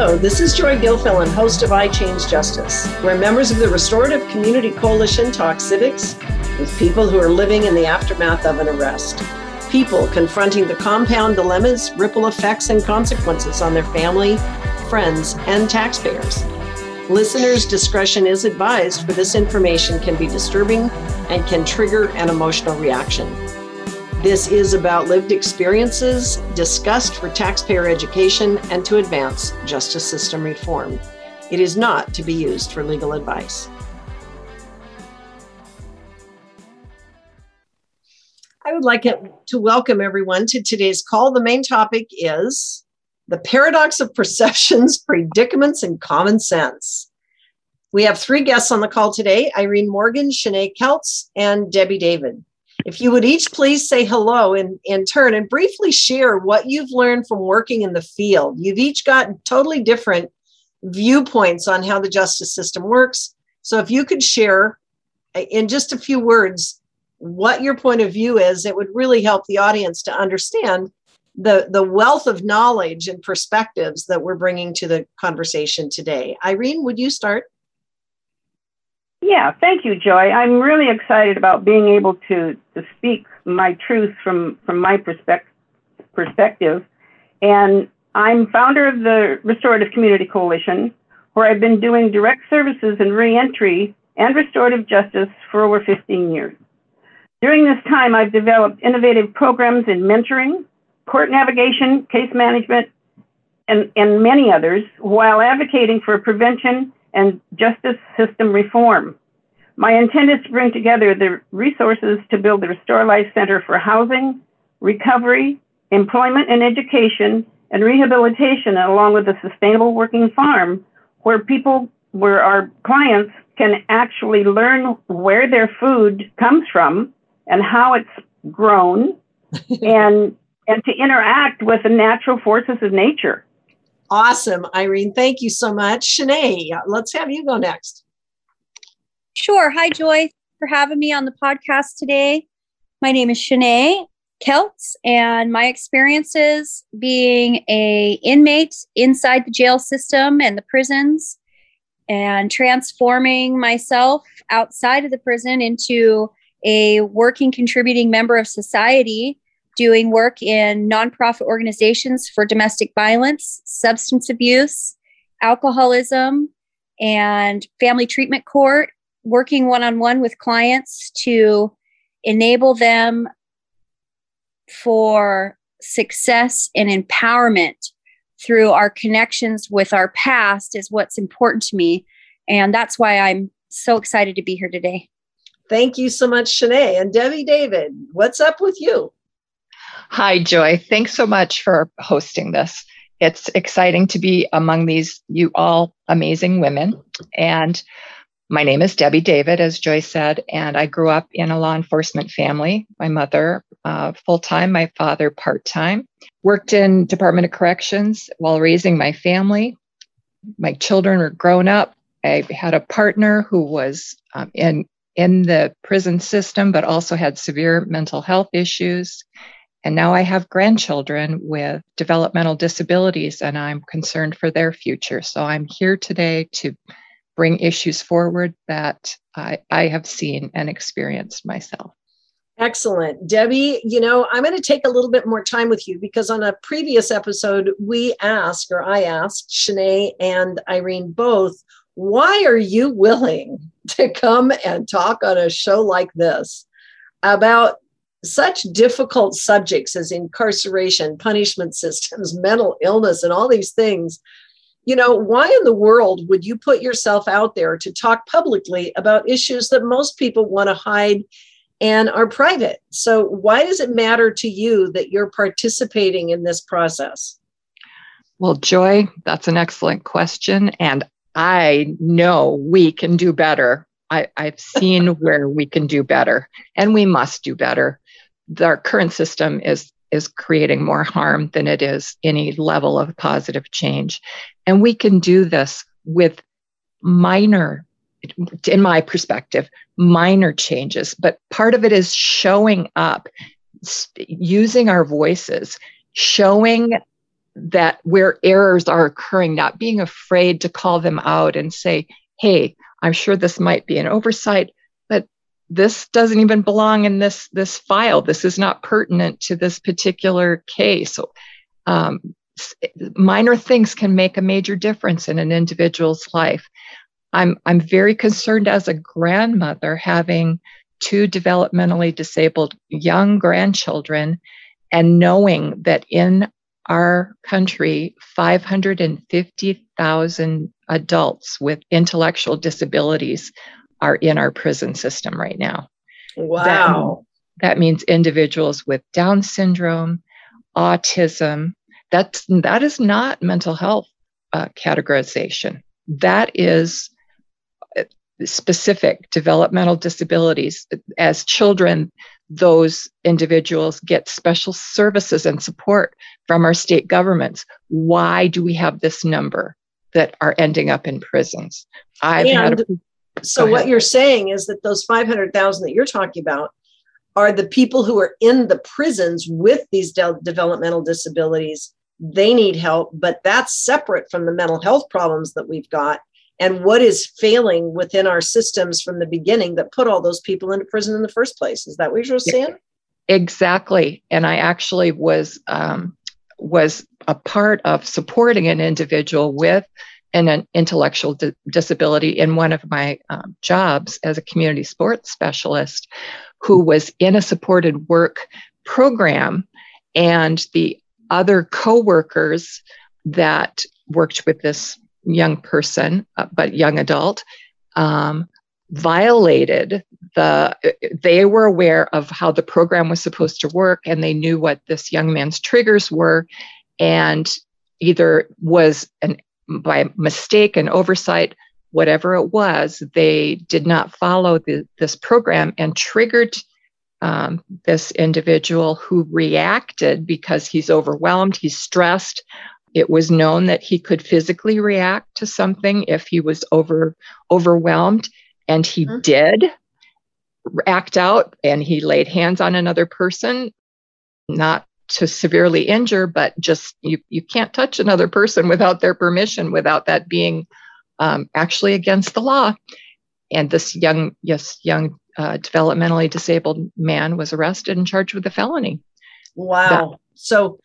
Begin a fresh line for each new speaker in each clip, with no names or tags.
Hello, this is Joy Gilfilen, host of iChange Justice, where members of the Restorative Community Coalition talk civics with people who are living in the aftermath of an arrest. People confronting the compound dilemmas, ripple effects, and consequences on their family, friends, and taxpayers. Listeners' discretion is advised, for this information can be disturbing and can trigger an emotional reaction. This is about lived experiences discussed for taxpayer education and to advance justice system reform. It is not to be used for legal advice. I would like to welcome everyone to today's call. The main topic is the paradox of perceptions, predicaments, and common sense. We have three guests on the call today Irene Morgan, Shanae Keltz, and Debbie David. If you would each please say hello in, in turn and briefly share what you've learned from working in the field. You've each got totally different viewpoints on how the justice system works. So if you could share uh, in just a few words what your point of view is, it would really help the audience to understand the, the wealth of knowledge and perspectives that we're bringing to the conversation today. Irene, would you start?
Yeah, thank you, Joy. I'm really excited about being able to, to speak my truth from, from my perspective perspective. And I'm founder of the Restorative Community Coalition, where I've been doing direct services and reentry and restorative justice for over 15 years. During this time, I've developed innovative programs in mentoring, court navigation, case management, and, and many others, while advocating for prevention and justice system reform. My intent is to bring together the resources to build the Restore Life Center for housing, recovery, employment and education, and rehabilitation, along with a sustainable working farm where people, where our clients can actually learn where their food comes from and how it's grown and and to interact with the natural forces of nature.
Awesome, Irene. Thank you so much. Shanae, let's have you go next.
Sure. Hi, Joy, for having me on the podcast today. My name is Shanae Keltz, and my experiences being a inmate inside the jail system and the prisons and transforming myself outside of the prison into a working contributing member of society doing work in nonprofit organizations for domestic violence, substance abuse, alcoholism, and family treatment court, working one on one with clients to enable them for success and empowerment through our connections with our past is what's important to me. And that's why I'm so excited to be here today.
Thank you so much, Shanae. And Debbie David, what's up with you?
Hi, Joy. Thanks so much for hosting this. It's exciting to be among these, you all amazing women. And my name is Debbie David, as Joy said, and I grew up in a law enforcement family. My mother, uh, full time, my father, part time. Worked in Department of Corrections while raising my family. My children were grown up. I had a partner who was um, in in the prison system, but also had severe mental health issues. And now I have grandchildren with developmental disabilities, and I'm concerned for their future. So I'm here today to bring issues forward that I, I have seen and experienced myself.
Excellent. Debbie, you know, I'm going to take a little bit more time with you because on a previous episode, we asked, or I asked Shanae and Irene both, why are you willing to come and talk on a show like this about such difficult subjects as incarceration, punishment systems, mental illness, and all these things. You know, why in the world would you put yourself out there to talk publicly about issues that most people want to hide and are private? So, why does it matter to you that you're participating in this process?
Well, Joy, that's an excellent question. And I know we can do better. I, have seen where we can do better, and we must do better our current system is is creating more harm than it is any level of positive change. And we can do this with minor, in my perspective, minor changes. But part of it is showing up, using our voices, showing that where errors are occurring, not being afraid to call them out and say, hey, I'm sure this might be an oversight, this doesn't even belong in this, this file. This is not pertinent to this particular case. Um, minor things can make a major difference in an individual's life. I'm, I'm very concerned as a grandmother having two developmentally disabled young grandchildren and knowing that in our country, 550,000 adults with intellectual disabilities are in our prison system right now.
Wow.
That, that means individuals with Down syndrome, autism. That's, that is not mental health uh, categorization. That is uh, specific developmental disabilities. As children, those individuals get special services and support from our state governments. Why do we have this number that are ending up in prisons?
I've and had a, so what you're saying is that those 500,000 that you're talking about are the people who are in the prisons with these de- developmental disabilities. They need help, but that's separate from the mental health problems that we've got and what is failing within our systems from the beginning that put all those people into prison in the first place. Is that what you're saying?
Exactly. And I actually was um, was a part of supporting an individual with an, an intellectual di- disability in one of my um, jobs as a community sports specialist who was in a supported work program and the other coworkers that worked with this young person, uh, but young adult, um, violated the, they were aware of how the program was supposed to work and they knew what this young man's triggers were and either was an by mistake and oversight whatever it was they did not follow the, this program and triggered um, this individual who reacted because he's overwhelmed he's stressed it was known that he could physically react to something if he was over overwhelmed, and he mm-hmm. did act out and he laid hands on another person, not to severely injure, but just you, you can't touch another person without their permission, without that being um, actually against the law. And this young, yes, young uh, developmentally disabled man was arrested and charged with a felony.
Wow. That, so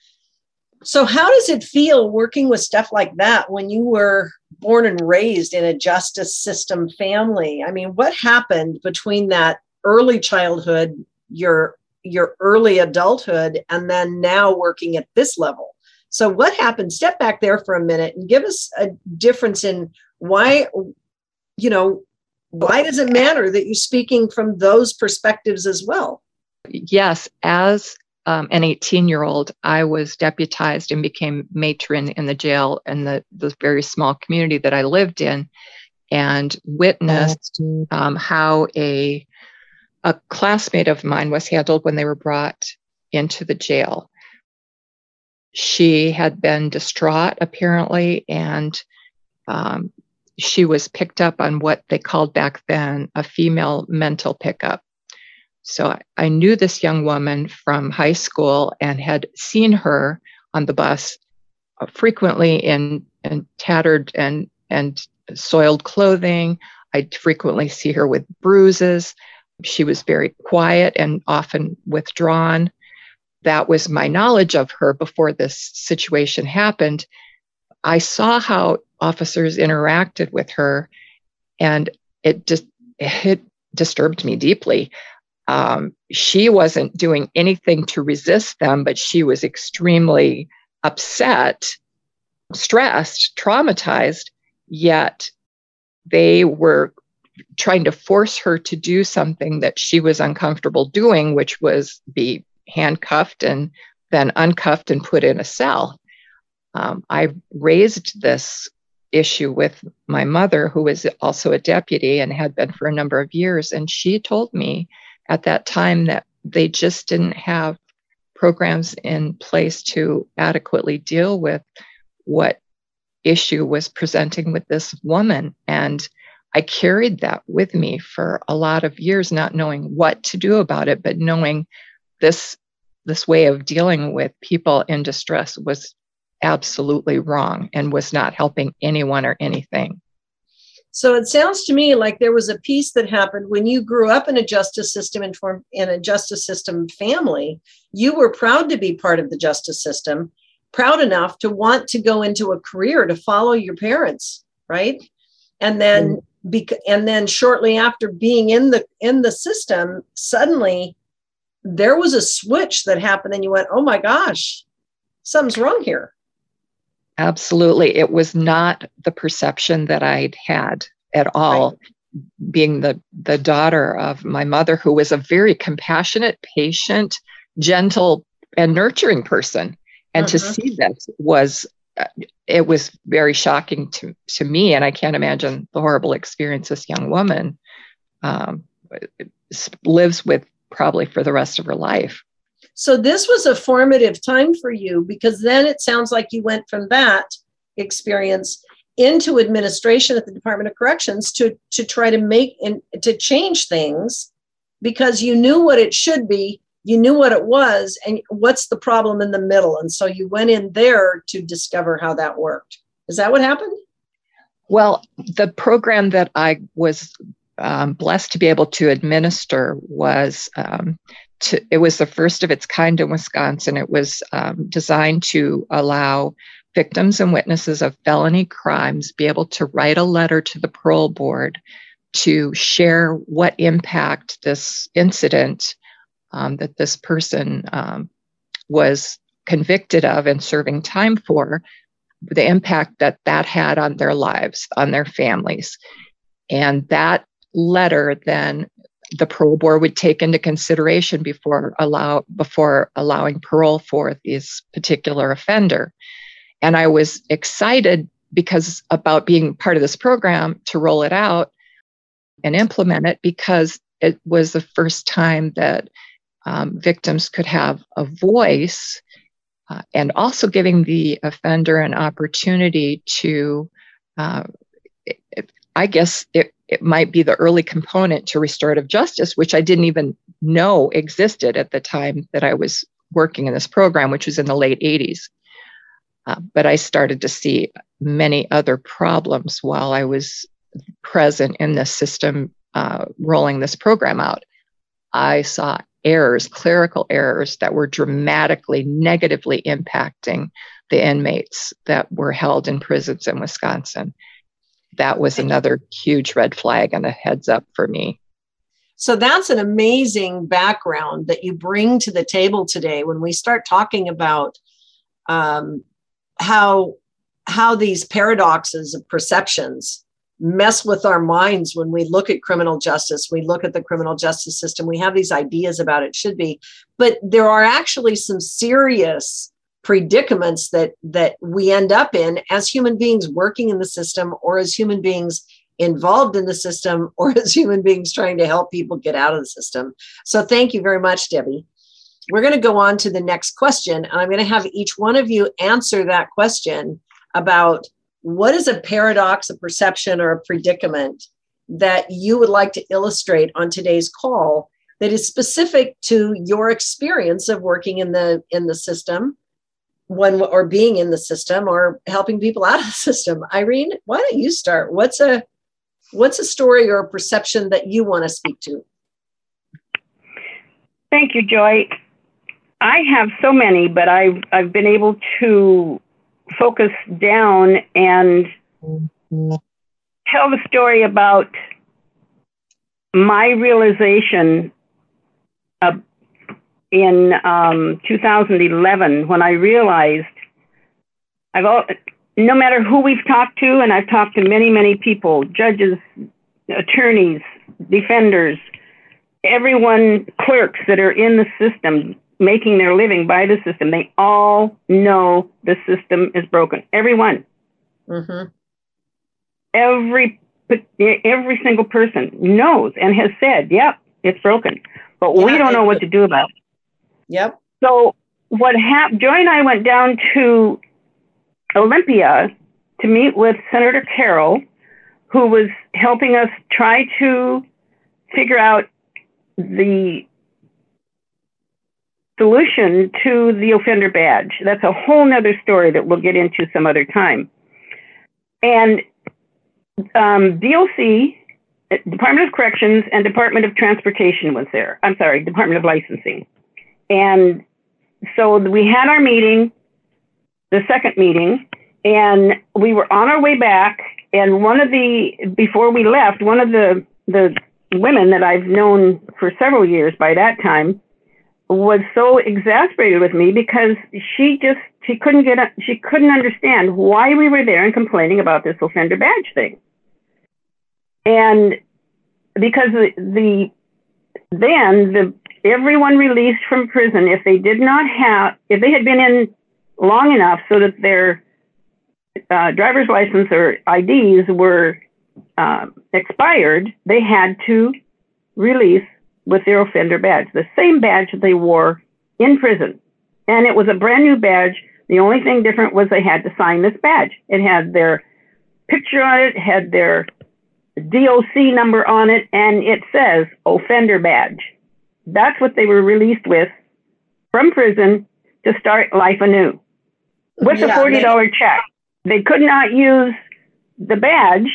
so, how does it feel working with stuff like that when you were born and raised in a justice system family? I mean, what happened between that early childhood, your your early adulthood, and then now working at this level? So, what happened? Step back there for a minute and give us a difference in why, you know, why does it matter that you're speaking from those perspectives as well?
Yes, as um, an 18 year old, I was deputized and became matron in the jail in the, the very small community that I lived in and witnessed um, how a, a classmate of mine was handled when they were brought into the jail. She had been distraught, apparently, and um, she was picked up on what they called back then a female mental pickup. So I knew this young woman from high school and had seen her on the bus uh, frequently in, in tattered and, and soiled clothing. I'd frequently see her with bruises. She was very quiet and often withdrawn. That was my knowledge of her before this situation happened. I saw how officers interacted with her, and it just it disturbed me deeply um, she wasn't doing anything to resist them, but she was extremely upset, stressed, traumatized, yet they were trying to force her to do something that she was uncomfortable doing, which was be handcuffed and then uncuffed and put in a cell. Um, I raised this issue with my mother, who was also a deputy and had been for a number of years, and she told me at that time that they just didn't have programs in place to adequately deal with what issue was presenting with this woman. And I carried that with me for a lot of years, not knowing what to do about it, but knowing this this way of dealing with people in distress was absolutely wrong and was not helping anyone or anything.
So it sounds to me like there was a piece that happened when you grew up in a justice system and in a justice system family. You were proud to be part of the justice system, proud enough to want to go into a career to follow your parents, right? And then mm. Bec- and then shortly after being in the in the system, suddenly there was a switch that happened and you went, "Oh my gosh, something's wrong here."
Absolutely. It was not the perception that I'd had at all. Right. Being the, the daughter of my mother, who was a very compassionate, patient, gentle, and nurturing person. And to mm-hmm. see this was it was very shocking to, to me and i can't imagine the horrible experience this young woman um, lives with probably for the rest of her life.
So this was a formative time for you because then it sounds like you went from that experience into administration at the Department of Corrections to to try to make and to change things because you knew what it should be, you knew what it was, and what's the problem in the middle. And so you went in there to discover how that worked. Is that what happened?
Well, the program that I was um, blessed to be able to administer was um, to, it was the first of its kind in Wisconsin. It was um, designed to allow victims and witnesses of felony crimes be able to write a letter to the parole board to share what impact this incident um, that this person um, was convicted of and serving time for, the impact that that had on their lives, on their families. And that letter then the parole board would take into consideration before allow before allowing parole for this particular offender. And I was excited because about being part of this program to roll it out and implement it because it was the first time that um, victims could have a voice uh, and also giving the offender an opportunity to uh, I guess it, it might be the early component to restorative justice, which I didn't even know existed at the time that I was working in this program, which was in the late 80s. Uh, but I started to see many other problems while I was present in the system uh, rolling this program out. I saw errors, clerical errors that were dramatically negatively impacting the inmates that were held in prisons in Wisconsin that was another huge red flag and a heads up for me.
So that's an amazing background that you bring to the table today when we start talking about um, how how these paradoxes of perceptions mess with our minds when we look at criminal justice we look at the criminal justice system we have these ideas about it should be. But there are actually some serious predicaments that that we end up in as human beings working in the system or as human beings involved in the system or as human beings trying to help people get out of the system. So thank you very much debbie. We're going to go on to the next question and i'm going to have each one of you answer that question about what is a paradox a perception or a predicament that you would like to illustrate on today's call that is specific to your experience of working in the in the system one or being in the system or helping people out of the system. Irene, why don't you start? What's a what's a story or a perception that you want to speak to?
Thank you, Joy. I have so many, but I've I've been able to focus down and tell the story about my realization of in um, 2011 when I realized I've all, no matter who we've talked to, and I've talked to many, many people, judges, attorneys, defenders, everyone, clerks that are in the system, making their living by the system, they all know the system is broken. Everyone. Mm-hmm. Every every single person knows and has said, "Yep, it's broken," but yeah, we don't know what to do about it.
Yep.
So what happened? Joy and I went down to Olympia to meet with Senator Carroll, who was helping us try to figure out the solution to the offender badge. That's a whole nother story that we'll get into some other time. And um, DOC, Department of Corrections, and Department of Transportation was there. I'm sorry, Department of Licensing. And so we had our meeting, the second meeting, and we were on our way back. And one of the, before we left, one of the, the women that I've known for several years by that time was so exasperated with me because she just she couldn't get she couldn't understand why we were there and complaining about this offender badge thing. And because the, the then the everyone released from prison if they did not have if they had been in long enough so that their uh, driver's license or IDs were uh, expired, they had to release with their offender badge, the same badge that they wore in prison. And it was a brand new badge. The only thing different was they had to sign this badge. It had their picture on it, had their DOC number on it, and it says offender badge. That's what they were released with from prison to start life anew with yeah, a $40 they- check. They could not use the badge.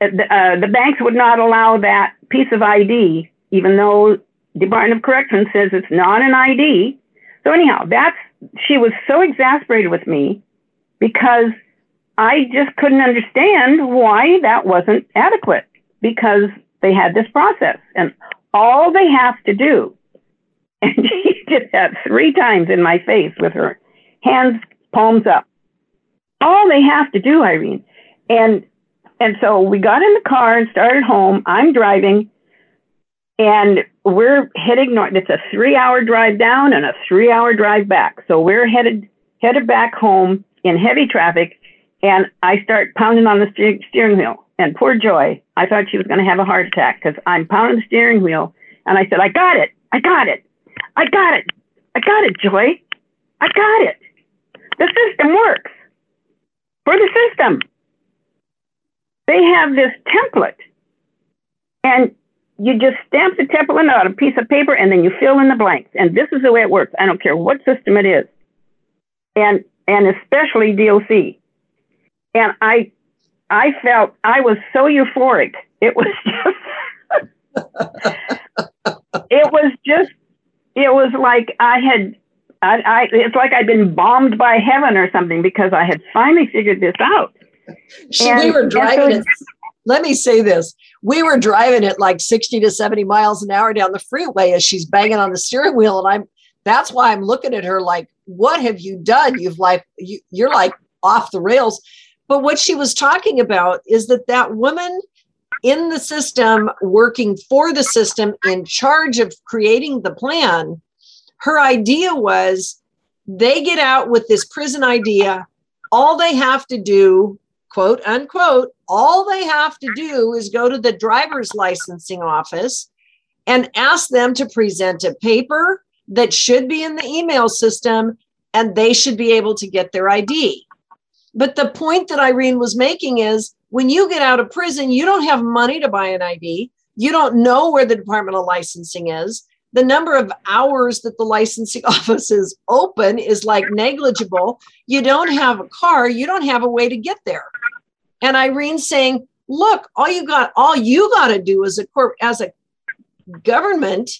Uh, uh, the banks would not allow that piece of ID even though Department of Corrections says it's not an ID. So anyhow, that's she was so exasperated with me because I just couldn't understand why that wasn't adequate because they had this process and all they have to do and she did that three times in my face with her hands palms up. All they have to do irene. And and so we got in the car and started home. I'm driving and we're heading north. It's a three hour drive down and a three hour drive back. So we're headed, headed back home in heavy traffic. And I start pounding on the steering wheel. And poor Joy, I thought she was going to have a heart attack because I'm pounding the steering wheel. And I said, I got it. I got it. I got it. I got it, Joy. I got it. The system works for the system. They have this template. And you just stamp the template on a piece of paper and then you fill in the blanks. And this is the way it works. I don't care what system it is. And and especially DOC. And I I felt I was so euphoric. It was just it was just it was like I had I, I it's like I'd been bombed by heaven or something because I had finally figured this out.
and, we were driving so let me say this. We were driving at like 60 to 70 miles an hour down the freeway as she's banging on the steering wheel. And I'm, that's why I'm looking at her like, what have you done? You've like, you, you're like off the rails. But what she was talking about is that that woman in the system, working for the system, in charge of creating the plan, her idea was they get out with this prison idea. All they have to do quote unquote, all they have to do is go to the driver's licensing office and ask them to present a paper that should be in the email system and they should be able to get their ID. But the point that Irene was making is when you get out of prison, you don't have money to buy an ID. You don't know where the Department of Licensing is. The number of hours that the licensing office is open is like negligible. You don't have a car, you don't have a way to get there and Irene saying, look, all you got, all you got to do as a corp, as a government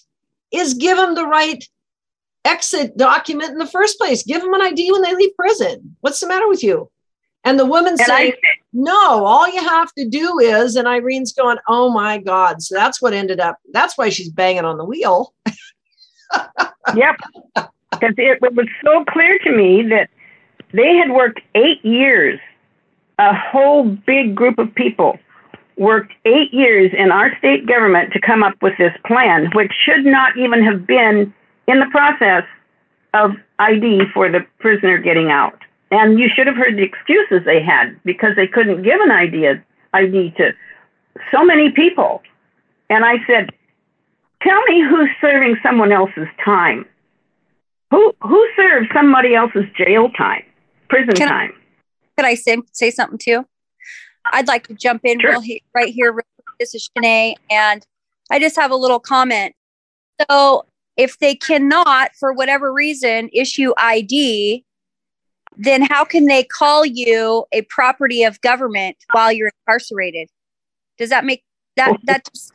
is give them the right exit document in the first place. Give them an ID when they leave prison. What's the matter with you? And the woman saying, no, all you have to do is, and Irene's going, oh my God. So that's what ended up, that's why she's banging on the wheel.
yep. Because it, it was so clear to me that they had worked eight years a whole big group of people worked eight years in our state government to come up with this plan, which should not even have been in the process of ID for the prisoner getting out. And you should have heard the excuses they had because they couldn't give an idea ID to so many people. And I said, Tell me who's serving someone else's time. Who who serves somebody else's jail time, prison Can time?
Could I say, say something too? I'd like to jump in sure. real, right here. This is Shanae, and I just have a little comment. So if they cannot, for whatever reason, issue ID, then how can they call you a property of government while you're incarcerated? Does that make that that just,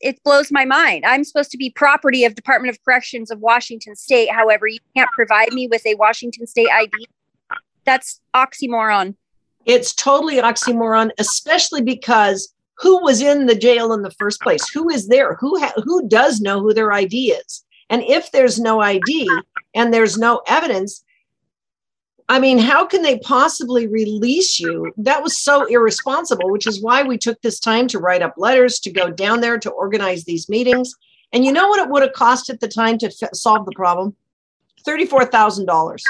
it blows my mind. I'm supposed to be property of Department of Corrections of Washington State. However, you can't provide me with a Washington State ID. That's oxymoron.
It's totally oxymoron, especially because who was in the jail in the first place? Who is there? Who ha- who does know who their ID is? And if there's no ID and there's no evidence, I mean, how can they possibly release you? That was so irresponsible, which is why we took this time to write up letters, to go down there to organize these meetings. And you know what it would have cost at the time to f- solve the problem? $34,000.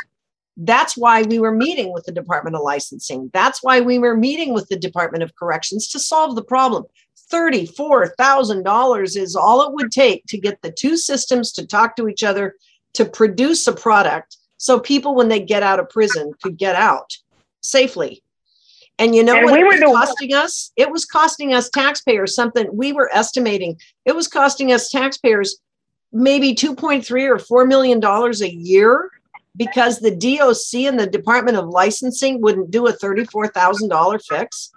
That's why we were meeting with the Department of Licensing. That's why we were meeting with the Department of Corrections to solve the problem. $34,000 is all it would take to get the two systems to talk to each other to produce a product so people, when they get out of prison, could get out safely. And you know and what we it was costing us? It was costing us taxpayers something we were estimating. It was costing us taxpayers maybe 2.3 or 4 million dollars a year because the DOC and the Department of Licensing wouldn't do a $34,000 fix.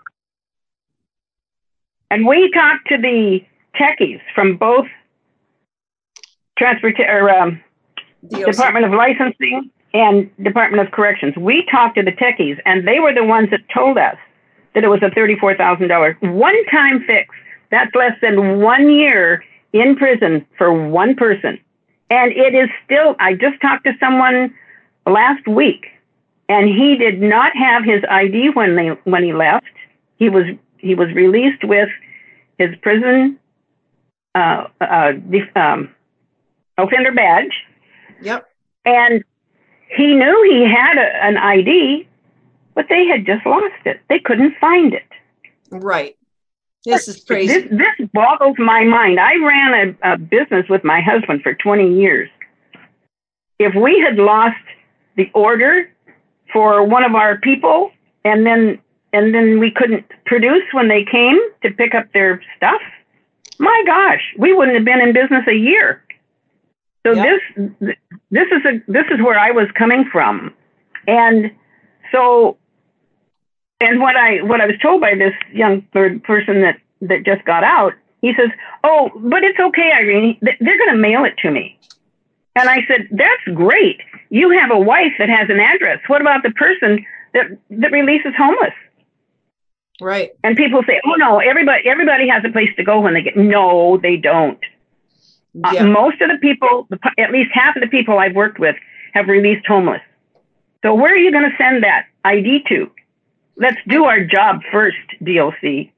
And we talked to the techies from both transport or um, Department of Licensing and Department of Corrections. We talked to the techies, and they were the ones that told us that it was a $34,000 one time fix. That's less than one year in prison for one person. And it is still, I just talked to someone last week, and he did not have his ID when, they, when he left. He was, he was released with his prison uh, uh, um, offender badge
Yep.
And he knew he had a, an ID, but they had just lost it. They couldn't find it.
Right. This is crazy.
This, this boggles my mind. I ran a, a business with my husband for 20 years. If we had lost the order for one of our people and then and then we couldn't produce when they came to pick up their stuff, my gosh, we wouldn't have been in business a year. So yep. this this is a this is where I was coming from, and so and what I what I was told by this young third person that that just got out, he says, "Oh, but it's okay, Irene. They're going to mail it to me." And I said, "That's great. You have a wife that has an address. What about the person that that releases homeless?"
Right.
And people say, "Oh no, everybody everybody has a place to go when they get." No, they don't. Uh, yeah. Uh, most of the people, at least half of the people I've worked with, have released homeless. So where are you going to send that ID to? Let's do our job first, DOC.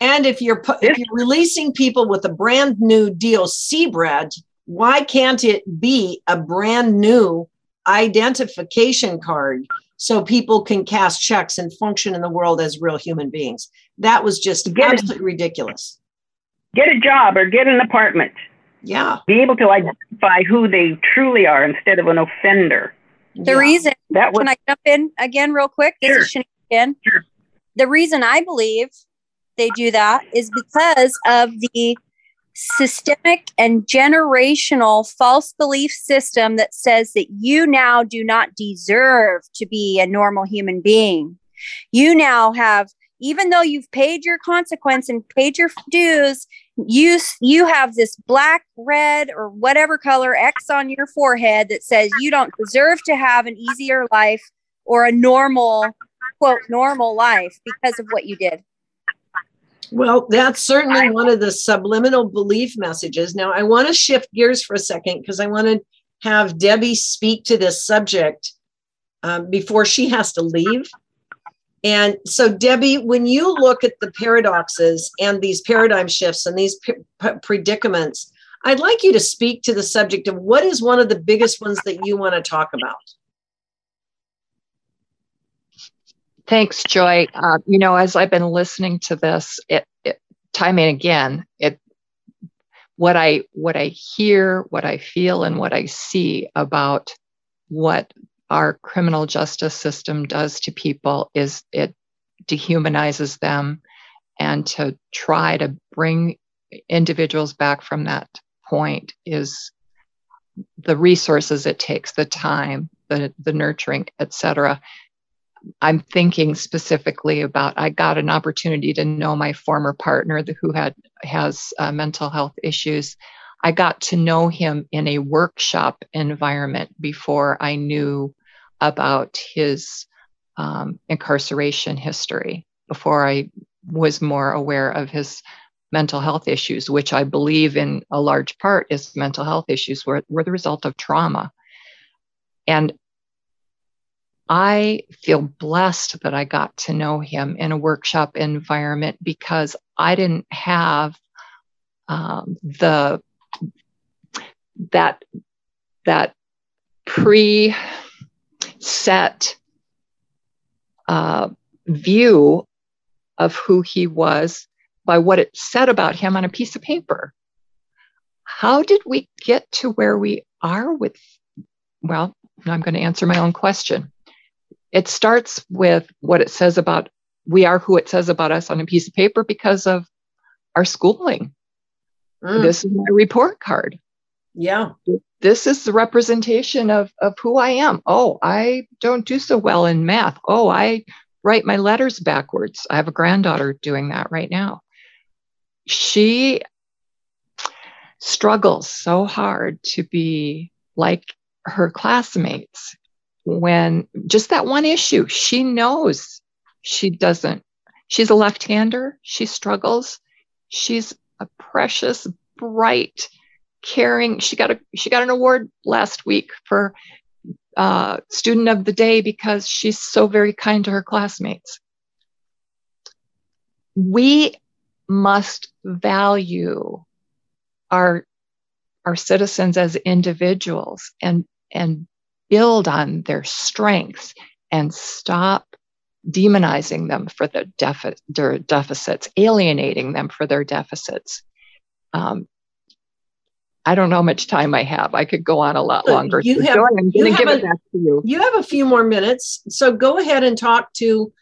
And if you're if you're releasing people with a brand new DOC badge, why can't it be a brand new identification card so people can cast checks and function in the world as real human beings? That was just get absolutely a, ridiculous.
Get a job or get an apartment.
Yeah.
Be able to identify who they truly are instead of an offender.
The yeah. reason that was, can I jump in again real quick? This sure. is Shanae again. Sure. The reason I believe they do that is because of the systemic and generational false belief system that says that you now do not deserve to be a normal human being. You now have, even though you've paid your consequence and paid your dues, you you have this black red or whatever color x on your forehead that says you don't deserve to have an easier life or a normal quote normal life because of what you did
well that's certainly one of the subliminal belief messages now i want to shift gears for a second because i want to have debbie speak to this subject um, before she has to leave and so, Debbie, when you look at the paradoxes and these paradigm shifts and these p- predicaments, I'd like you to speak to the subject of what is one of the biggest ones that you want to talk about.
Thanks, Joy. Uh, you know, as I've been listening to this, it, it, time and again, it what I what I hear, what I feel, and what I see about what our criminal justice system does to people is it dehumanizes them and to try to bring individuals back from that point is the resources it takes, the time, the the nurturing, etc. I'm thinking specifically about I got an opportunity to know my former partner who had has uh, mental health issues. I got to know him in a workshop environment before I knew about his um, incarceration history, before I was more aware of his mental health issues, which I believe in a large part is mental health issues were, were the result of trauma. And I feel blessed that I got to know him in a workshop environment because I didn't have um, the that that pre set uh, view of who he was by what it said about him on a piece of paper. How did we get to where we are with? Well, I'm going to answer my own question. It starts with what it says about we are who it says about us on a piece of paper because of our schooling. Mm. This is my report card.
Yeah.
This is the representation of, of who I am. Oh, I don't do so well in math. Oh, I write my letters backwards. I have a granddaughter doing that right now. She struggles so hard to be like her classmates when just that one issue, she knows she doesn't. She's a left hander. She struggles. She's a precious, bright, caring. She got a she got an award last week for uh, student of the day because she's so very kind to her classmates. We must value our our citizens as individuals and and build on their strengths and stop demonizing them for their, defi- their deficits, alienating them for their deficits. Um, I don't know how much time I have. I could go on a lot longer.
You have, I'm going to give a, it back to you. You have a few more minutes. So go ahead and talk to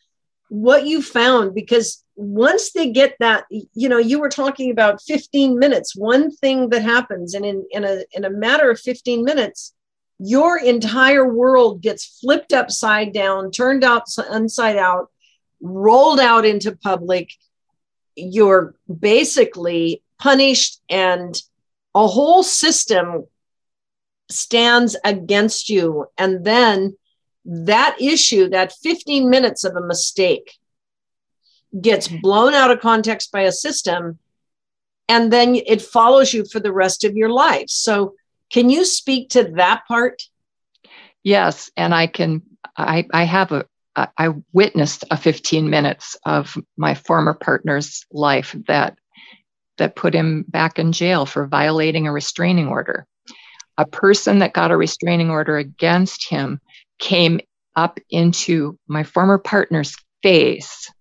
what you found because once they get that, you know, you were talking about 15 minutes, one thing that happens, and in, in a in a matter of 15 minutes, your entire world gets flipped upside down, turned out inside out, rolled out into public. You're basically punished and a whole system stands against you. And then that issue, that 15 minutes of a mistake, gets blown out of context by a system. And then it follows you for the rest of your life. So, can you speak to that part?
Yes. And I can, I, I have a, I witnessed a 15 minutes of my former partner's life that that put him back in jail for violating a restraining order. A person that got a restraining order against him came up into my former partner's face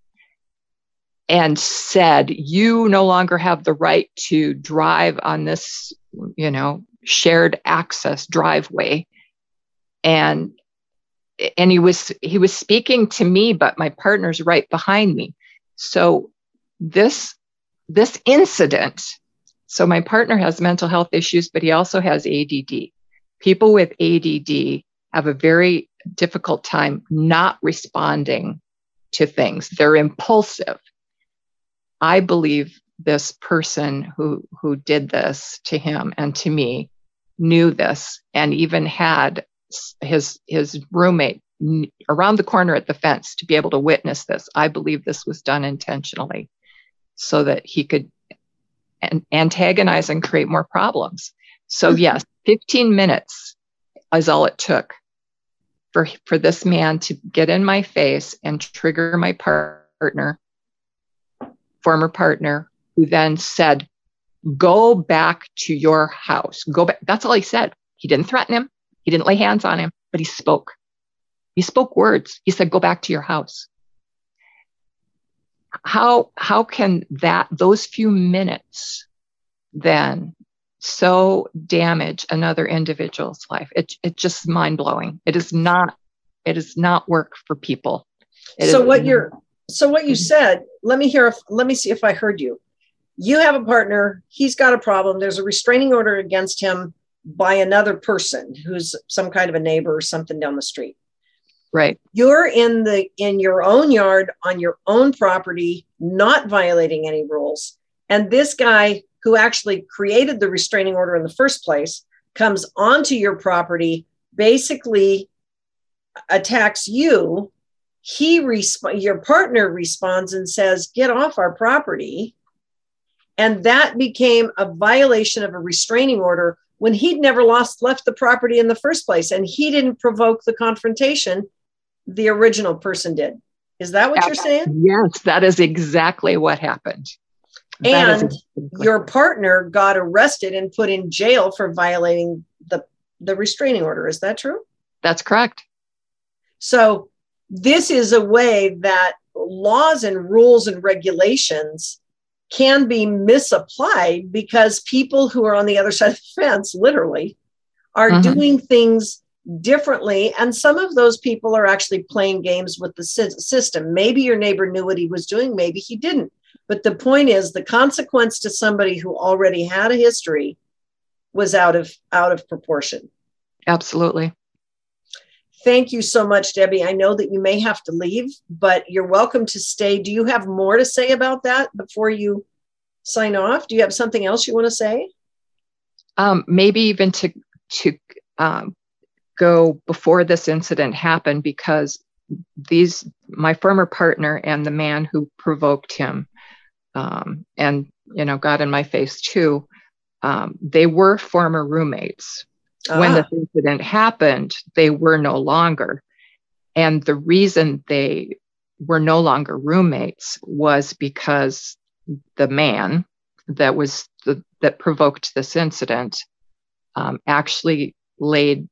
and said, You no longer have the right to drive on this, you know, shared access driveway. And and he was he was speaking to me, but my partner's right behind me. So this this incident, so my partner has mental health issues, but he also has ADD. People with ADD have a very difficult time not responding to things. They're impulsive. I believe this person who who did this to him and to me knew this and even had his his roommate around the corner at the fence to be able to witness this. I believe this was done intentionally so that he could an- antagonize and create more problems. So mm-hmm. yes, 15 minutes is all it took for for this man to get in my face and trigger my partner, former partner, who then said, "Go back to your house. Go back." That's all he said. He didn't threaten him. He didn't lay hands on him, but he spoke. He spoke words. He said, "Go back to your house." how how can that those few minutes then so damage another individual's life it, it's just mind-blowing it is not it is not work for people
it so what you're so what you mm-hmm. said let me hear if let me see if i heard you you have a partner he's got a problem there's a restraining order against him by another person who's some kind of a neighbor or something down the street.
Right.
You're in the in your own yard on your own property, not violating any rules. And this guy who actually created the restraining order in the first place comes onto your property, basically attacks you. He resp- your partner responds and says, "Get off our property." And that became a violation of a restraining order when he'd never lost left the property in the first place and he didn't provoke the confrontation the original person did. Is that what you're saying?
Yes, that is exactly what happened.
and exactly. your partner got arrested and put in jail for violating the, the restraining order. Is that true?
That's correct.
So, this is a way that laws and rules and regulations can be misapplied because people who are on the other side of the fence, literally, are mm-hmm. doing things differently. And some of those people are actually playing games with the system. Maybe your neighbor knew what he was doing, maybe he didn't. But the point is, the consequence to somebody who already had a history was out of out of proportion.
Absolutely.
Thank you so much, Debbie. I know that you may have to leave, but you're welcome to stay. Do you have more to say about that before you sign off? Do you have something else you want to say?
Um, maybe even to to um, go before this incident happened because these my former partner and the man who provoked him um, and you know got in my face too um, they were former roommates ah. when this incident happened they were no longer and the reason they were no longer roommates was because the man that was the, that provoked this incident um, actually laid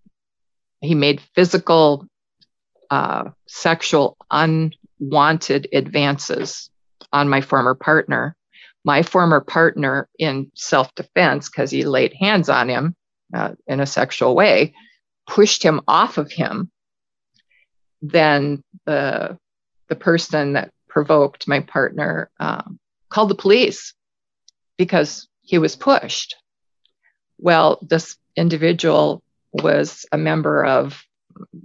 he made physical, uh, sexual, unwanted advances on my former partner. My former partner, in self defense, because he laid hands on him uh, in a sexual way, pushed him off of him. Then the, the person that provoked my partner um, called the police because he was pushed. Well, this individual was a member of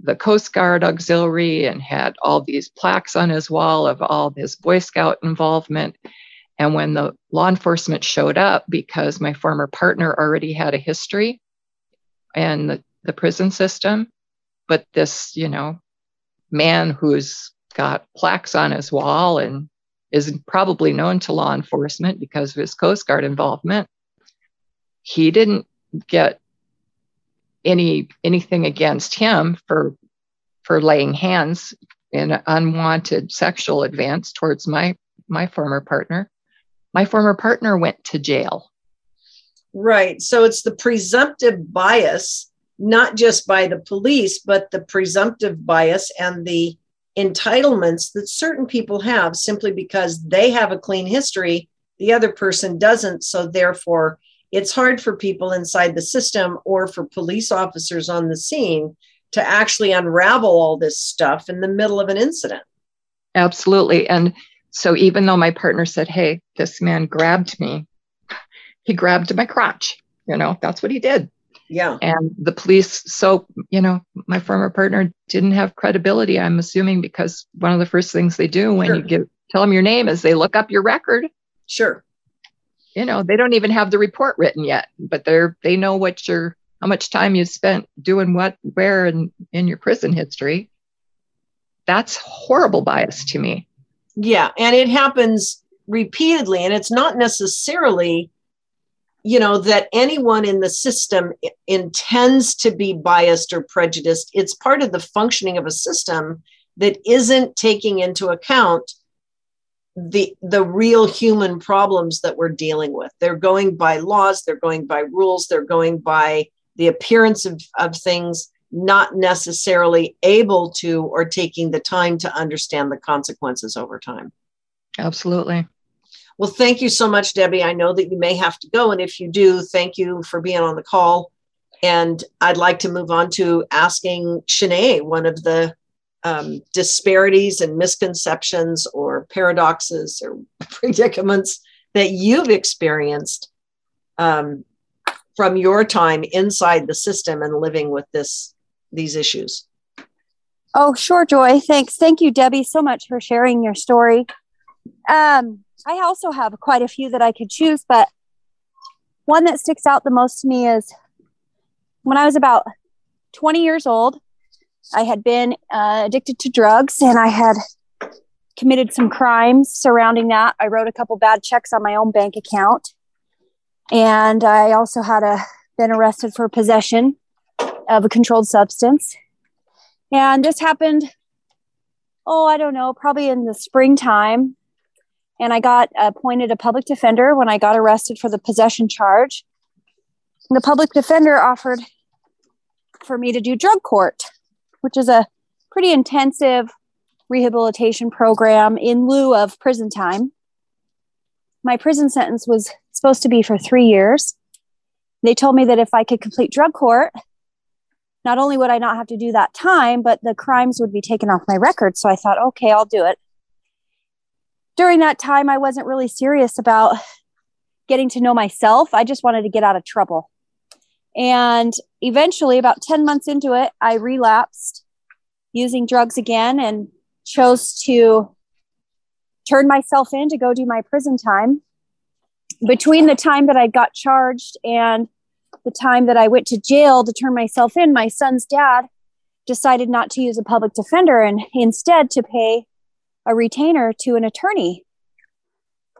the Coast Guard Auxiliary and had all these plaques on his wall of all his Boy Scout involvement. And when the law enforcement showed up, because my former partner already had a history in the, the prison system, but this, you know, man who's got plaques on his wall and is probably known to law enforcement because of his Coast Guard involvement, he didn't get any anything against him for for laying hands in an unwanted sexual advance towards my my former partner. My former partner went to jail.
Right. So it's the presumptive bias, not just by the police, but the presumptive bias and the entitlements that certain people have simply because they have a clean history, the other person doesn't. So therefore, it's hard for people inside the system or for police officers on the scene to actually unravel all this stuff in the middle of an incident.
Absolutely. And so even though my partner said, Hey, this man grabbed me, he grabbed my crotch, you know, that's what he did.
Yeah.
And the police, so, you know, my former partner didn't have credibility, I'm assuming, because one of the first things they do when sure. you give, tell them your name is they look up your record.
Sure
you know they don't even have the report written yet but they're they know what your how much time you spent doing what where in in your prison history that's horrible bias to me
yeah and it happens repeatedly and it's not necessarily you know that anyone in the system intends to be biased or prejudiced it's part of the functioning of a system that isn't taking into account the the real human problems that we're dealing with. They're going by laws they're going by rules they're going by the appearance of, of things not necessarily able to or taking the time to understand the consequences over time.
Absolutely
well thank you so much debbie i know that you may have to go and if you do thank you for being on the call and i'd like to move on to asking Shanae, one of the um, disparities and misconceptions or paradoxes or predicaments that you've experienced um, from your time inside the system and living with this these issues.
Oh, sure, Joy. Thanks. Thank you, Debbie, so much for sharing your story. Um, I also have quite a few that I could choose, but one that sticks out the most to me is when I was about 20 years old, I had been uh, addicted to drugs and I had committed some crimes surrounding that. I wrote a couple bad checks on my own bank account. And I also had a, been arrested for possession of a controlled substance. And this happened, oh, I don't know, probably in the springtime. And I got appointed a public defender when I got arrested for the possession charge. And the public defender offered for me to do drug court, which is a pretty intensive rehabilitation program in lieu of prison time. My prison sentence was supposed to be for three years. They told me that if I could complete drug court, not only would I not have to do that time, but the crimes would be taken off my record. So I thought, okay, I'll do it. During that time, I wasn't really serious about getting to know myself. I just wanted to get out of trouble. And eventually, about 10 months into it, I relapsed using drugs again and chose to turn myself in to go do my prison time. Between the time that I got charged and the time that I went to jail to turn myself in, my son's dad decided not to use a public defender and instead to pay a retainer to an attorney.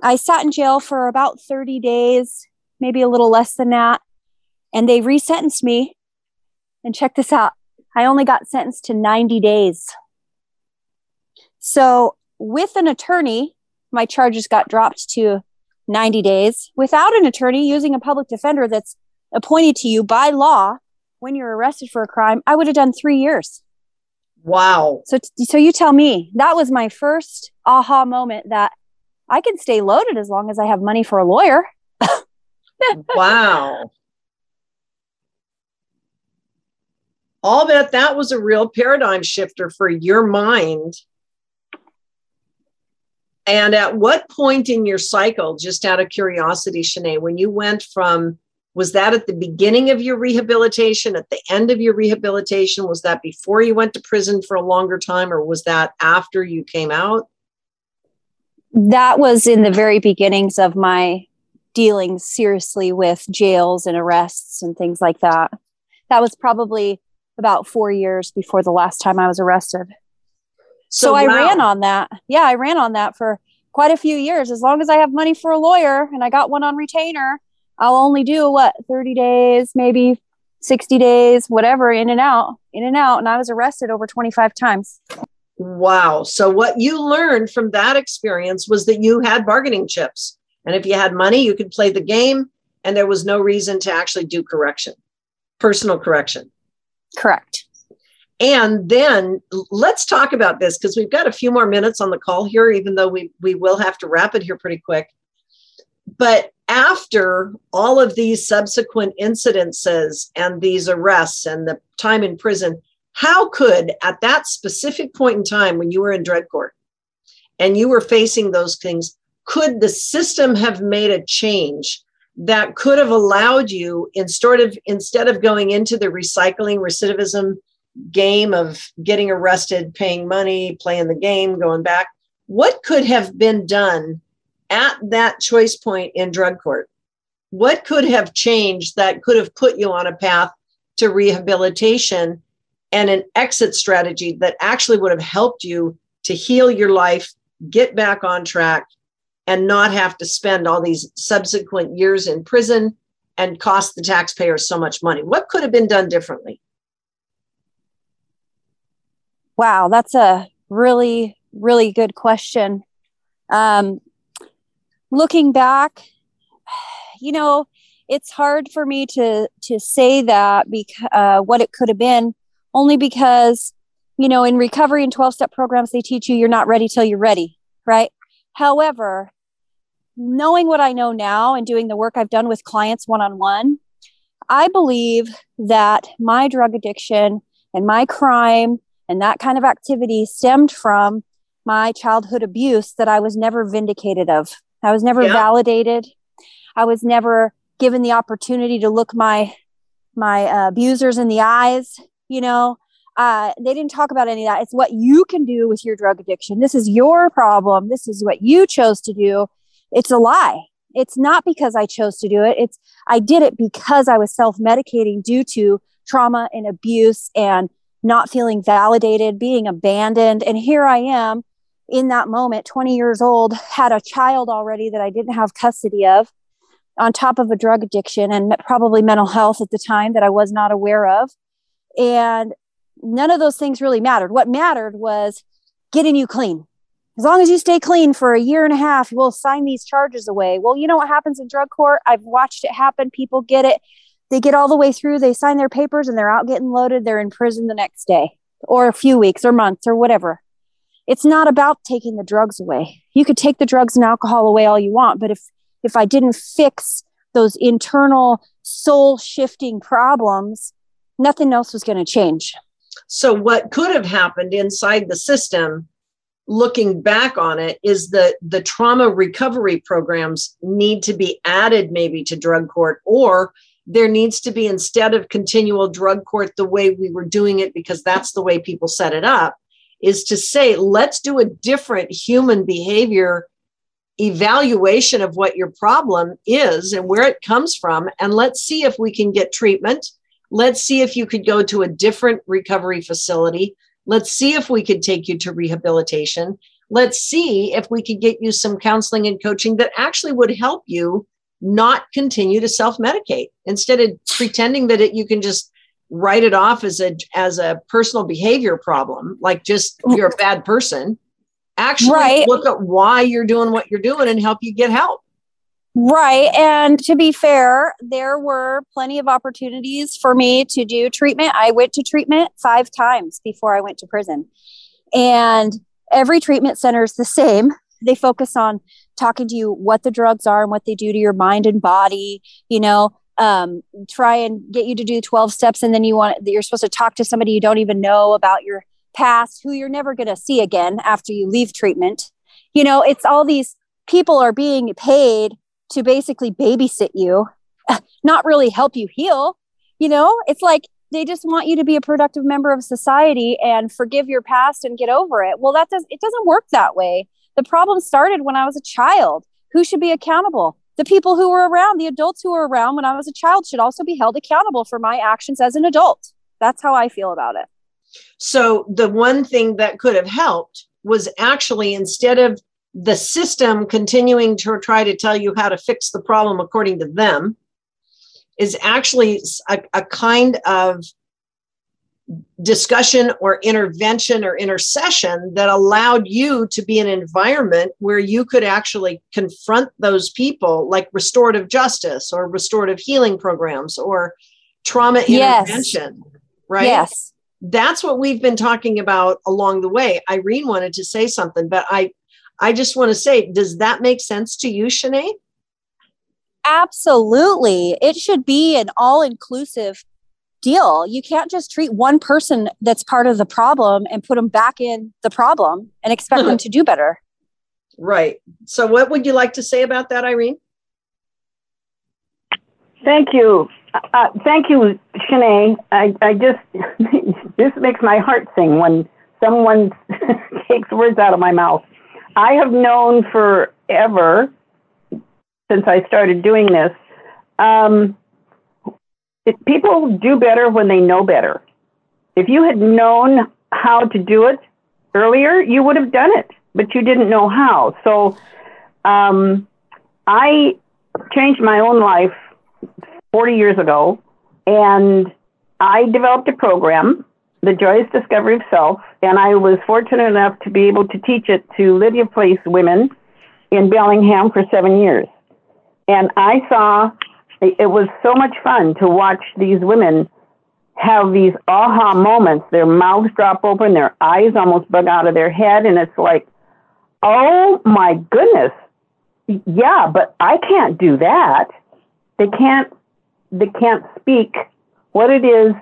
I sat in jail for about 30 days, maybe a little less than that, and they resentenced me. And check this out I only got sentenced to 90 days. So, with an attorney, my charges got dropped to 90 days. Without an attorney, using a public defender that's appointed to you by law when you're arrested for a crime, I would have done three years.
Wow.
So, so you tell me that was my first aha moment that I can stay loaded as long as I have money for a lawyer.
wow. I'll bet that was a real paradigm shifter for your mind and at what point in your cycle, just out of curiosity, Shanae, when you went from, was that at the beginning of your rehabilitation, at the end of your rehabilitation? Was that before you went to prison for a longer time, or was that after you came out?
That was in the very beginnings of my dealing seriously with jails and arrests and things like that. That was probably about four years before the last time I was arrested. So, so I ran on that. Yeah, I ran on that for quite a few years. As long as I have money for a lawyer and I got one on retainer, I'll only do what 30 days, maybe 60 days, whatever, in and out, in and out. And I was arrested over 25 times.
Wow. So, what you learned from that experience was that you had bargaining chips. And if you had money, you could play the game, and there was no reason to actually do correction, personal correction.
Correct.
And then let's talk about this because we've got a few more minutes on the call here, even though we, we will have to wrap it here pretty quick. But after all of these subsequent incidences and these arrests and the time in prison, how could, at that specific point in time when you were in drug court and you were facing those things, could the system have made a change that could have allowed you instead of instead of going into the recycling recidivism game of getting arrested, paying money, playing the game, going back. What could have been done at that choice point in drug court? What could have changed that could have put you on a path to rehabilitation and an exit strategy that actually would have helped you to heal your life, get back on track, and not have to spend all these subsequent years in prison and cost the taxpayers so much money? What could have been done differently?
Wow, that's a really, really good question. Um, looking back, you know, it's hard for me to to say that because uh, what it could have been, only because you know in recovery and twelve step programs they teach you you're not ready till you're ready, right? However, knowing what I know now and doing the work I've done with clients one on one, I believe that my drug addiction and my crime and that kind of activity stemmed from my childhood abuse that I was never vindicated of. I was never yeah. validated. I was never given the opportunity to look my my uh, abusers in the eyes you know? Uh, they didn't talk about any of that. It's what you can do with your drug addiction. This is your problem. This is what you chose to do. It's a lie. It's not because i chose to do it. It's i did it because i was self-medicating due to trauma and abuse and not feeling validated being abandoned. And here i am in that moment 20 years old had a child already that i didn't have custody of on top of a drug addiction and probably mental health at the time that I was not aware of. And none of those things really mattered. What mattered was getting you clean. As long as you stay clean for a year and a half, we'll sign these charges away. Well, you know what happens in drug court? I've watched it happen. People get it. They get all the way through, they sign their papers, and they're out getting loaded. They're in prison the next day or a few weeks or months or whatever. It's not about taking the drugs away. You could take the drugs and alcohol away all you want, but if if I didn't fix those internal soul shifting problems, nothing else was going to change.
So, what could have happened inside the system, looking back on it, is that the trauma recovery programs need to be added maybe to drug court, or there needs to be, instead of continual drug court the way we were doing it, because that's the way people set it up, is to say, let's do a different human behavior evaluation of what your problem is and where it comes from. And let's see if we can get treatment. Let's see if you could go to a different recovery facility. Let's see if we could take you to rehabilitation. Let's see if we could get you some counseling and coaching that actually would help you not continue to self-medicate instead of pretending that it, you can just write it off as a as a personal behavior problem like just you're a bad person actually right. look at why you're doing what you're doing and help you get help.
Right. And to be fair, there were plenty of opportunities for me to do treatment. I went to treatment five times before I went to prison. And every treatment center is the same. They focus on talking to you what the drugs are and what they do to your mind and body, you know, um, try and get you to do 12 steps and then you want you're supposed to talk to somebody you don't even know about your past who you're never going to see again after you leave treatment. You know, it's all these people are being paid to basically babysit you, not really help you heal. You know, it's like they just want you to be a productive member of society and forgive your past and get over it. Well, that does it doesn't work that way. The problem started when I was a child. Who should be accountable? The people who were around, the adults who were around when I was a child should also be held accountable for my actions as an adult. That's how I feel about it.
So the one thing that could have helped was actually instead of the system continuing to try to tell you how to fix the problem according to them, is actually a, a kind of discussion or intervention or intercession that allowed you to be an environment where you could actually confront those people like restorative justice or restorative healing programs or trauma intervention
yes.
right
yes
that's what we've been talking about along the way. Irene wanted to say something, but I I just want to say, does that make sense to you, Shanae?
Absolutely. It should be an all-inclusive deal. You can't just treat one person that's part of the problem and put them back in the problem and expect them to do better.
Right. So what would you like to say about that, Irene?
Thank you. Uh, thank you, Shanae. I, I just, this makes my heart sing when someone takes words out of my mouth. I have known forever, since I started doing this, um, people do better when they know better. If you had known how to do it earlier, you would have done it, but you didn't know how. So um, I changed my own life 40 years ago, and I developed a program, The Joyous Discovery of Self, and I was fortunate enough to be able to teach it to Lydia Place women in Bellingham for seven years. And I saw it was so much fun to watch these women have these aha moments. Their mouths drop open, their eyes almost bug out of their head, and it's like, oh my goodness, yeah, but I can't do that. They can't they can't speak what it is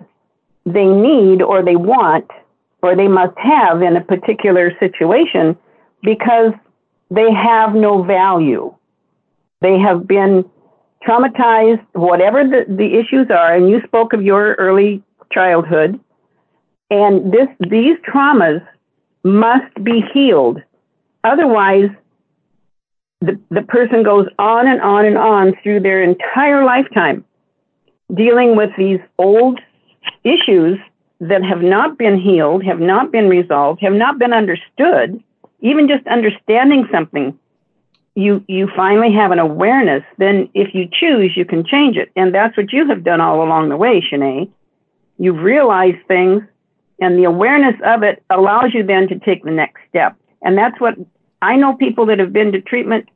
they need or they want or they must have in a particular situation because they have no value. They have been traumatized, whatever the, the issues are, and you spoke of your early childhood, and this these traumas must be healed. Otherwise, the, the person goes on and on and on through their entire lifetime dealing with these old issues that have not been healed, have not been resolved, have not been understood. Even just understanding something, you you finally have an awareness. Then, if you choose, you can change it, and that's what you have done all along the way, Shanae. You've realized things, and the awareness of it allows you then to take the next step. And that's what I know people that have been to treatment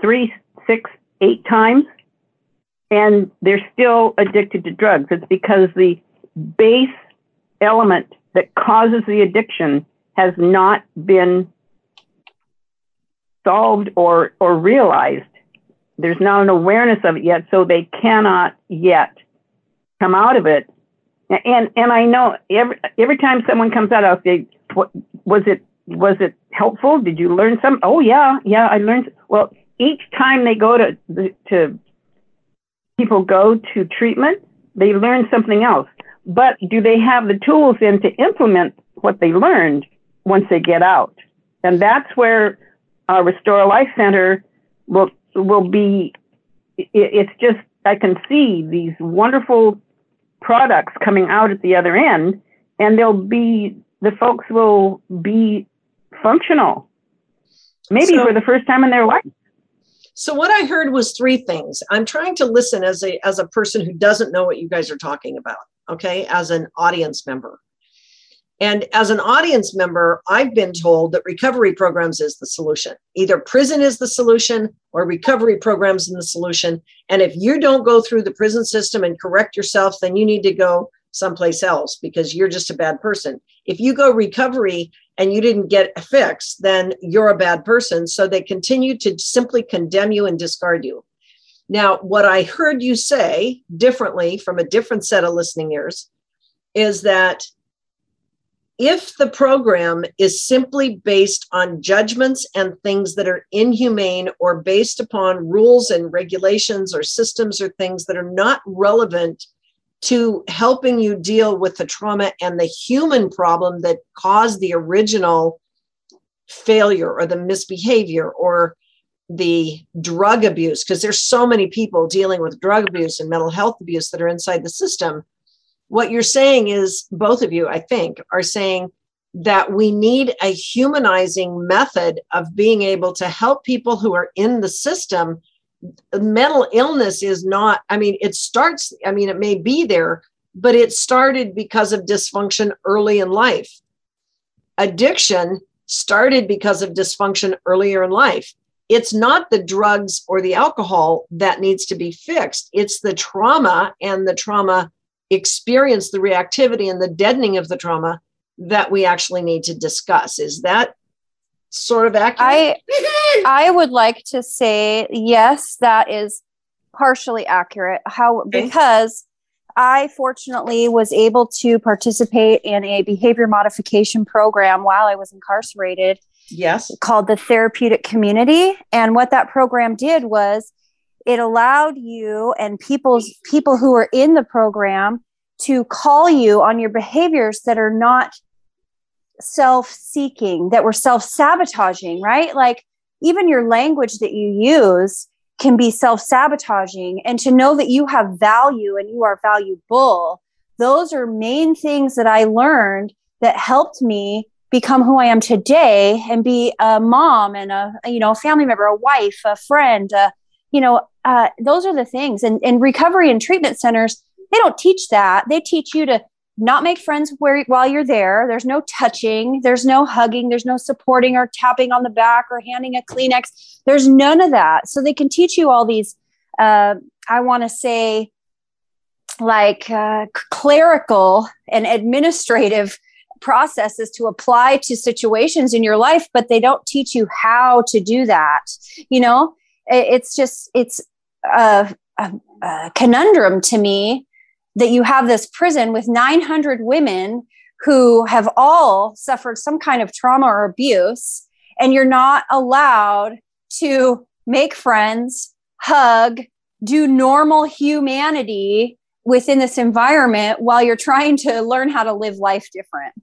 three, six, eight times, and they're still addicted to drugs. It's because the base element that causes the addiction has not been solved or, or realized. There's not an awareness of it yet, so they cannot yet come out of it. And and I know every every time someone comes out, I'll say, "What was it? Was it helpful? Did you learn some?" Oh yeah, yeah, I learned. Well, each time they go to to people go to treatment, they learn something else. But do they have the tools then to implement what they learned once they get out? And that's where our Restore Life Center will will be. It's just I can see these wonderful products coming out at the other end, and they'll be the folks will be functional, maybe so, for the first time in their life.
So what I heard was three things. I'm trying to listen as a as a person who doesn't know what you guys are talking about, okay? As an audience member. And as an audience member, I've been told that recovery programs is the solution. Either prison is the solution or recovery programs is the solution. And if you don't go through the prison system and correct yourself, then you need to go someplace else because you're just a bad person. If you go recovery and you didn't get a fix, then you're a bad person. So they continue to simply condemn you and discard you. Now, what I heard you say differently from a different set of listening ears is that if the program is simply based on judgments and things that are inhumane or based upon rules and regulations or systems or things that are not relevant to helping you deal with the trauma and the human problem that caused the original failure or the misbehavior or the drug abuse because there's so many people dealing with drug abuse and mental health abuse that are inside the system what you're saying is both of you i think are saying that we need a humanizing method of being able to help people who are in the system. Mental illness is not i mean it starts i mean it may be there but it started because of dysfunction early in life. Addiction started because of dysfunction earlier in life. It's not the drugs or the alcohol that needs to be fixed. It's the trauma and the trauma experience the reactivity and the deadening of the trauma that we actually need to discuss is that sort of accurate?
I I would like to say yes, that is partially accurate. How okay. because I fortunately was able to participate in a behavior modification program while I was incarcerated.
Yes.
Called the Therapeutic Community. And what that program did was it allowed you and people's people who are in the program to call you on your behaviors that are not self seeking, that we're self sabotaging, right? Like even your language that you use can be self sabotaging. And to know that you have value and you are valuable, those are main things that I learned that helped me become who I am today and be a mom and a you know a family member, a wife, a friend. Uh, you know, uh, those are the things. And in recovery and treatment centers, they don't teach that. They teach you to not make friends where, while you're there. There's no touching, there's no hugging, there's no supporting or tapping on the back or handing a Kleenex. There's none of that. So they can teach you all these, uh, I want to say, like uh, clerical and administrative processes to apply to situations in your life, but they don't teach you how to do that. You know, it's just, it's a, a, a conundrum to me that you have this prison with 900 women who have all suffered some kind of trauma or abuse, and you're not allowed to make friends, hug, do normal humanity within this environment while you're trying to learn how to live life different.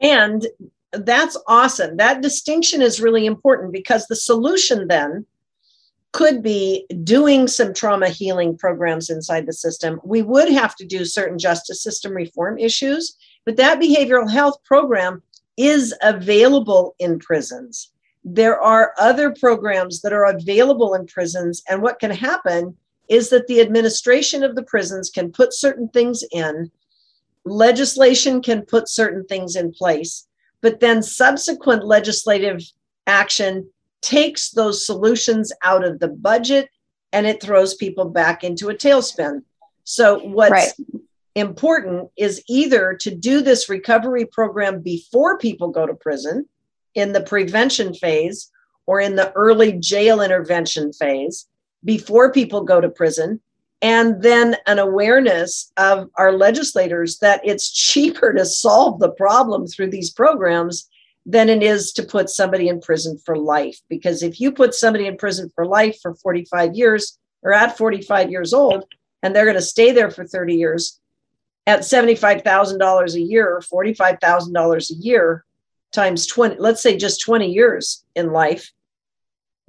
And that's awesome. That distinction is really important because the solution then could be doing some trauma healing programs inside the system. We would have to do certain justice system reform issues, but that behavioral health program is available in prisons. There are other programs that are available in prisons, and what can happen is that the administration of the prisons can put certain things in, legislation can put certain things in place, but then subsequent legislative action takes those solutions out of the budget and it throws people back into a tailspin. So, what's right. important is either to do this recovery program before people go to prison in the prevention phase or in the early jail intervention phase before people go to prison and then an awareness of our legislators that it's cheaper to solve the problem through these programs than it is to put somebody in prison for life. Because if you put somebody in prison for life for 45 years or at 45 years old, and they're going to stay there for 30 years at $75,000 a year or $45,000 a year times 20, let's say just 20 years in life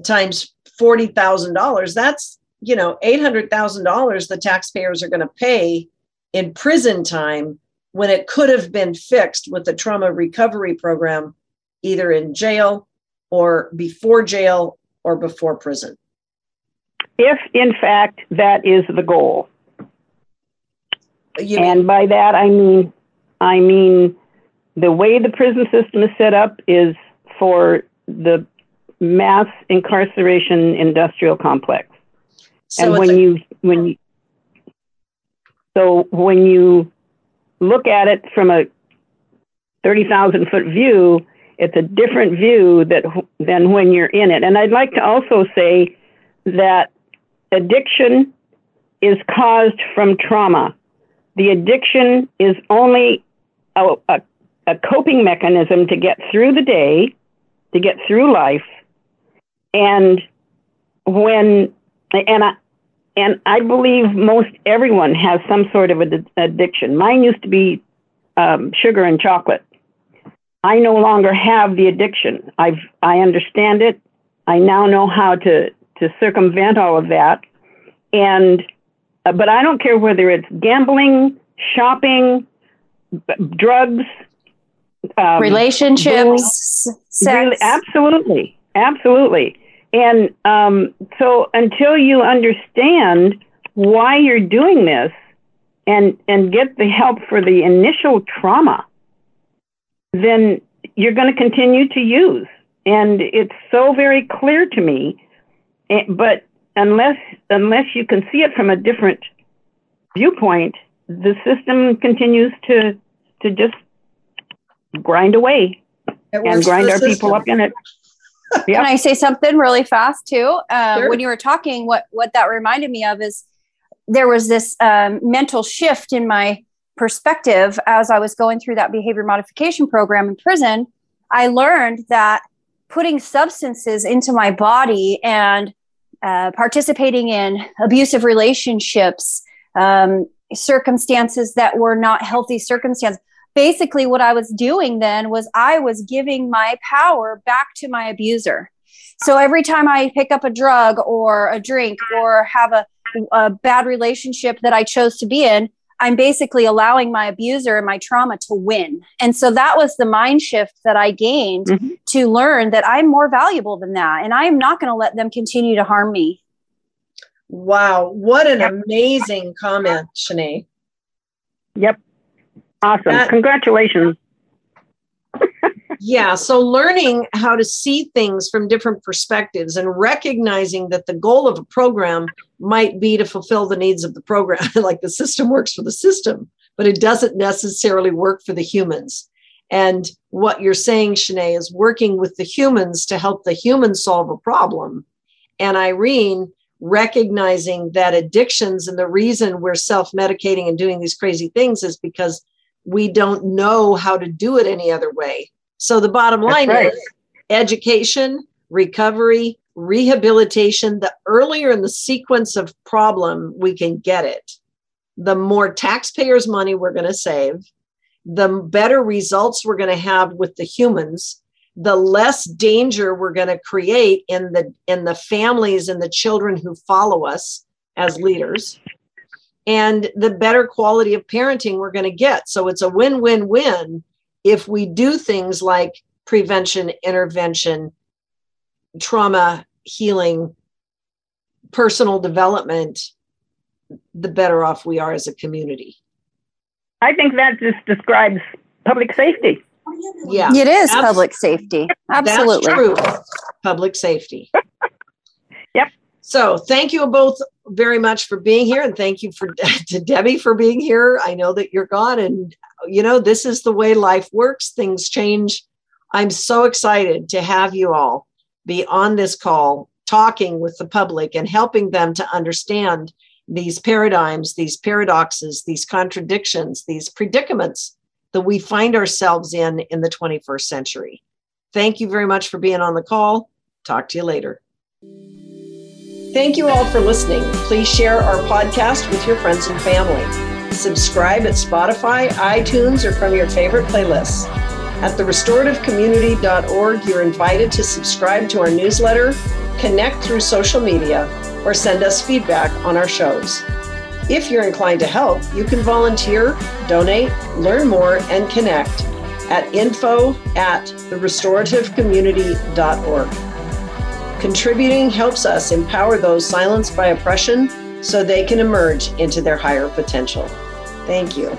times $40,000, that's, you know, $800,000 the taxpayers are going to pay in prison time when it could have been fixed with the trauma recovery program either in jail or before jail or before prison.
If, in fact, that is the goal. You and by that I mean, I mean, the way the prison system is set up is for the mass incarceration industrial complex. So and when a- you when you so when you look at it from a 30,000 foot view, it's a different view that than when you're in it. And I'd like to also say that addiction is caused from trauma. The addiction is only a, a, a coping mechanism to get through the day, to get through life, and when and I and I believe most everyone has some sort of ad- addiction. Mine used to be um, sugar and chocolate. I no longer have the addiction. I've I understand it. I now know how to to circumvent all of that, and uh, but I don't care whether it's gambling, shopping, b- drugs,
um, relationships,
really, absolutely, absolutely. And um, so until you understand why you're doing this and, and get the help for the initial trauma, then you're going to continue to use. And it's so very clear to me. Eh, but unless unless you can see it from a different viewpoint, the system continues to to just grind away and grind our system. people up in it.
Can I say something really fast too? Um, sure. When you were talking, what what that reminded me of is there was this um, mental shift in my perspective as I was going through that behavior modification program in prison. I learned that putting substances into my body and uh, participating in abusive relationships, um, circumstances that were not healthy circumstances, basically what I was doing then was I was giving my power back to my abuser. So every time I pick up a drug or a drink or have a, a bad relationship that I chose to be in, I'm basically allowing my abuser and my trauma to win. And so that was the mind shift that I gained mm-hmm. to learn that I'm more valuable than that. And I am not going to let them continue to harm me.
Wow. What an amazing comment, Shanae.
Yep. Awesome. That, Congratulations.
yeah. So, learning how to see things from different perspectives and recognizing that the goal of a program might be to fulfill the needs of the program. like the system works for the system, but it doesn't necessarily work for the humans. And what you're saying, Shanae, is working with the humans to help the humans solve a problem. And Irene, recognizing that addictions and the reason we're self medicating and doing these crazy things is because we don't know how to do it any other way. So the bottom line right. is education, recovery, rehabilitation, the earlier in the sequence of problem we can get it, the more taxpayers' money we're going to save, the better results we're going to have with the humans, the less danger we're going to create in the in the families and the children who follow us as leaders and the better quality of parenting we're going to get. So it's a win-win-win if we do things like prevention intervention trauma healing personal development the better off we are as a community
I think that just describes public safety.
yeah
It is
Abs-
public safety. Absolutely.
That's true. Public safety.
Yep.
So thank you both very much for being here, and thank you for to Debbie for being here. I know that you're gone, and you know this is the way life works. Things change. I'm so excited to have you all be on this call, talking with the public and helping them to understand these paradigms, these paradoxes, these contradictions, these predicaments that we find ourselves in in the 21st century. Thank you very much for being on the call. Talk to you later. Thank you all for listening. Please share our podcast with your friends and family. Subscribe at Spotify, iTunes, or from your favorite playlists. At therestorativecommunity.org, you're invited to subscribe to our newsletter, connect through social media, or send us feedback on our shows. If you're inclined to help, you can volunteer, donate, learn more, and connect at info at therestorativecommunity.org. Contributing helps us empower those silenced by oppression so they can emerge into their higher potential. Thank you.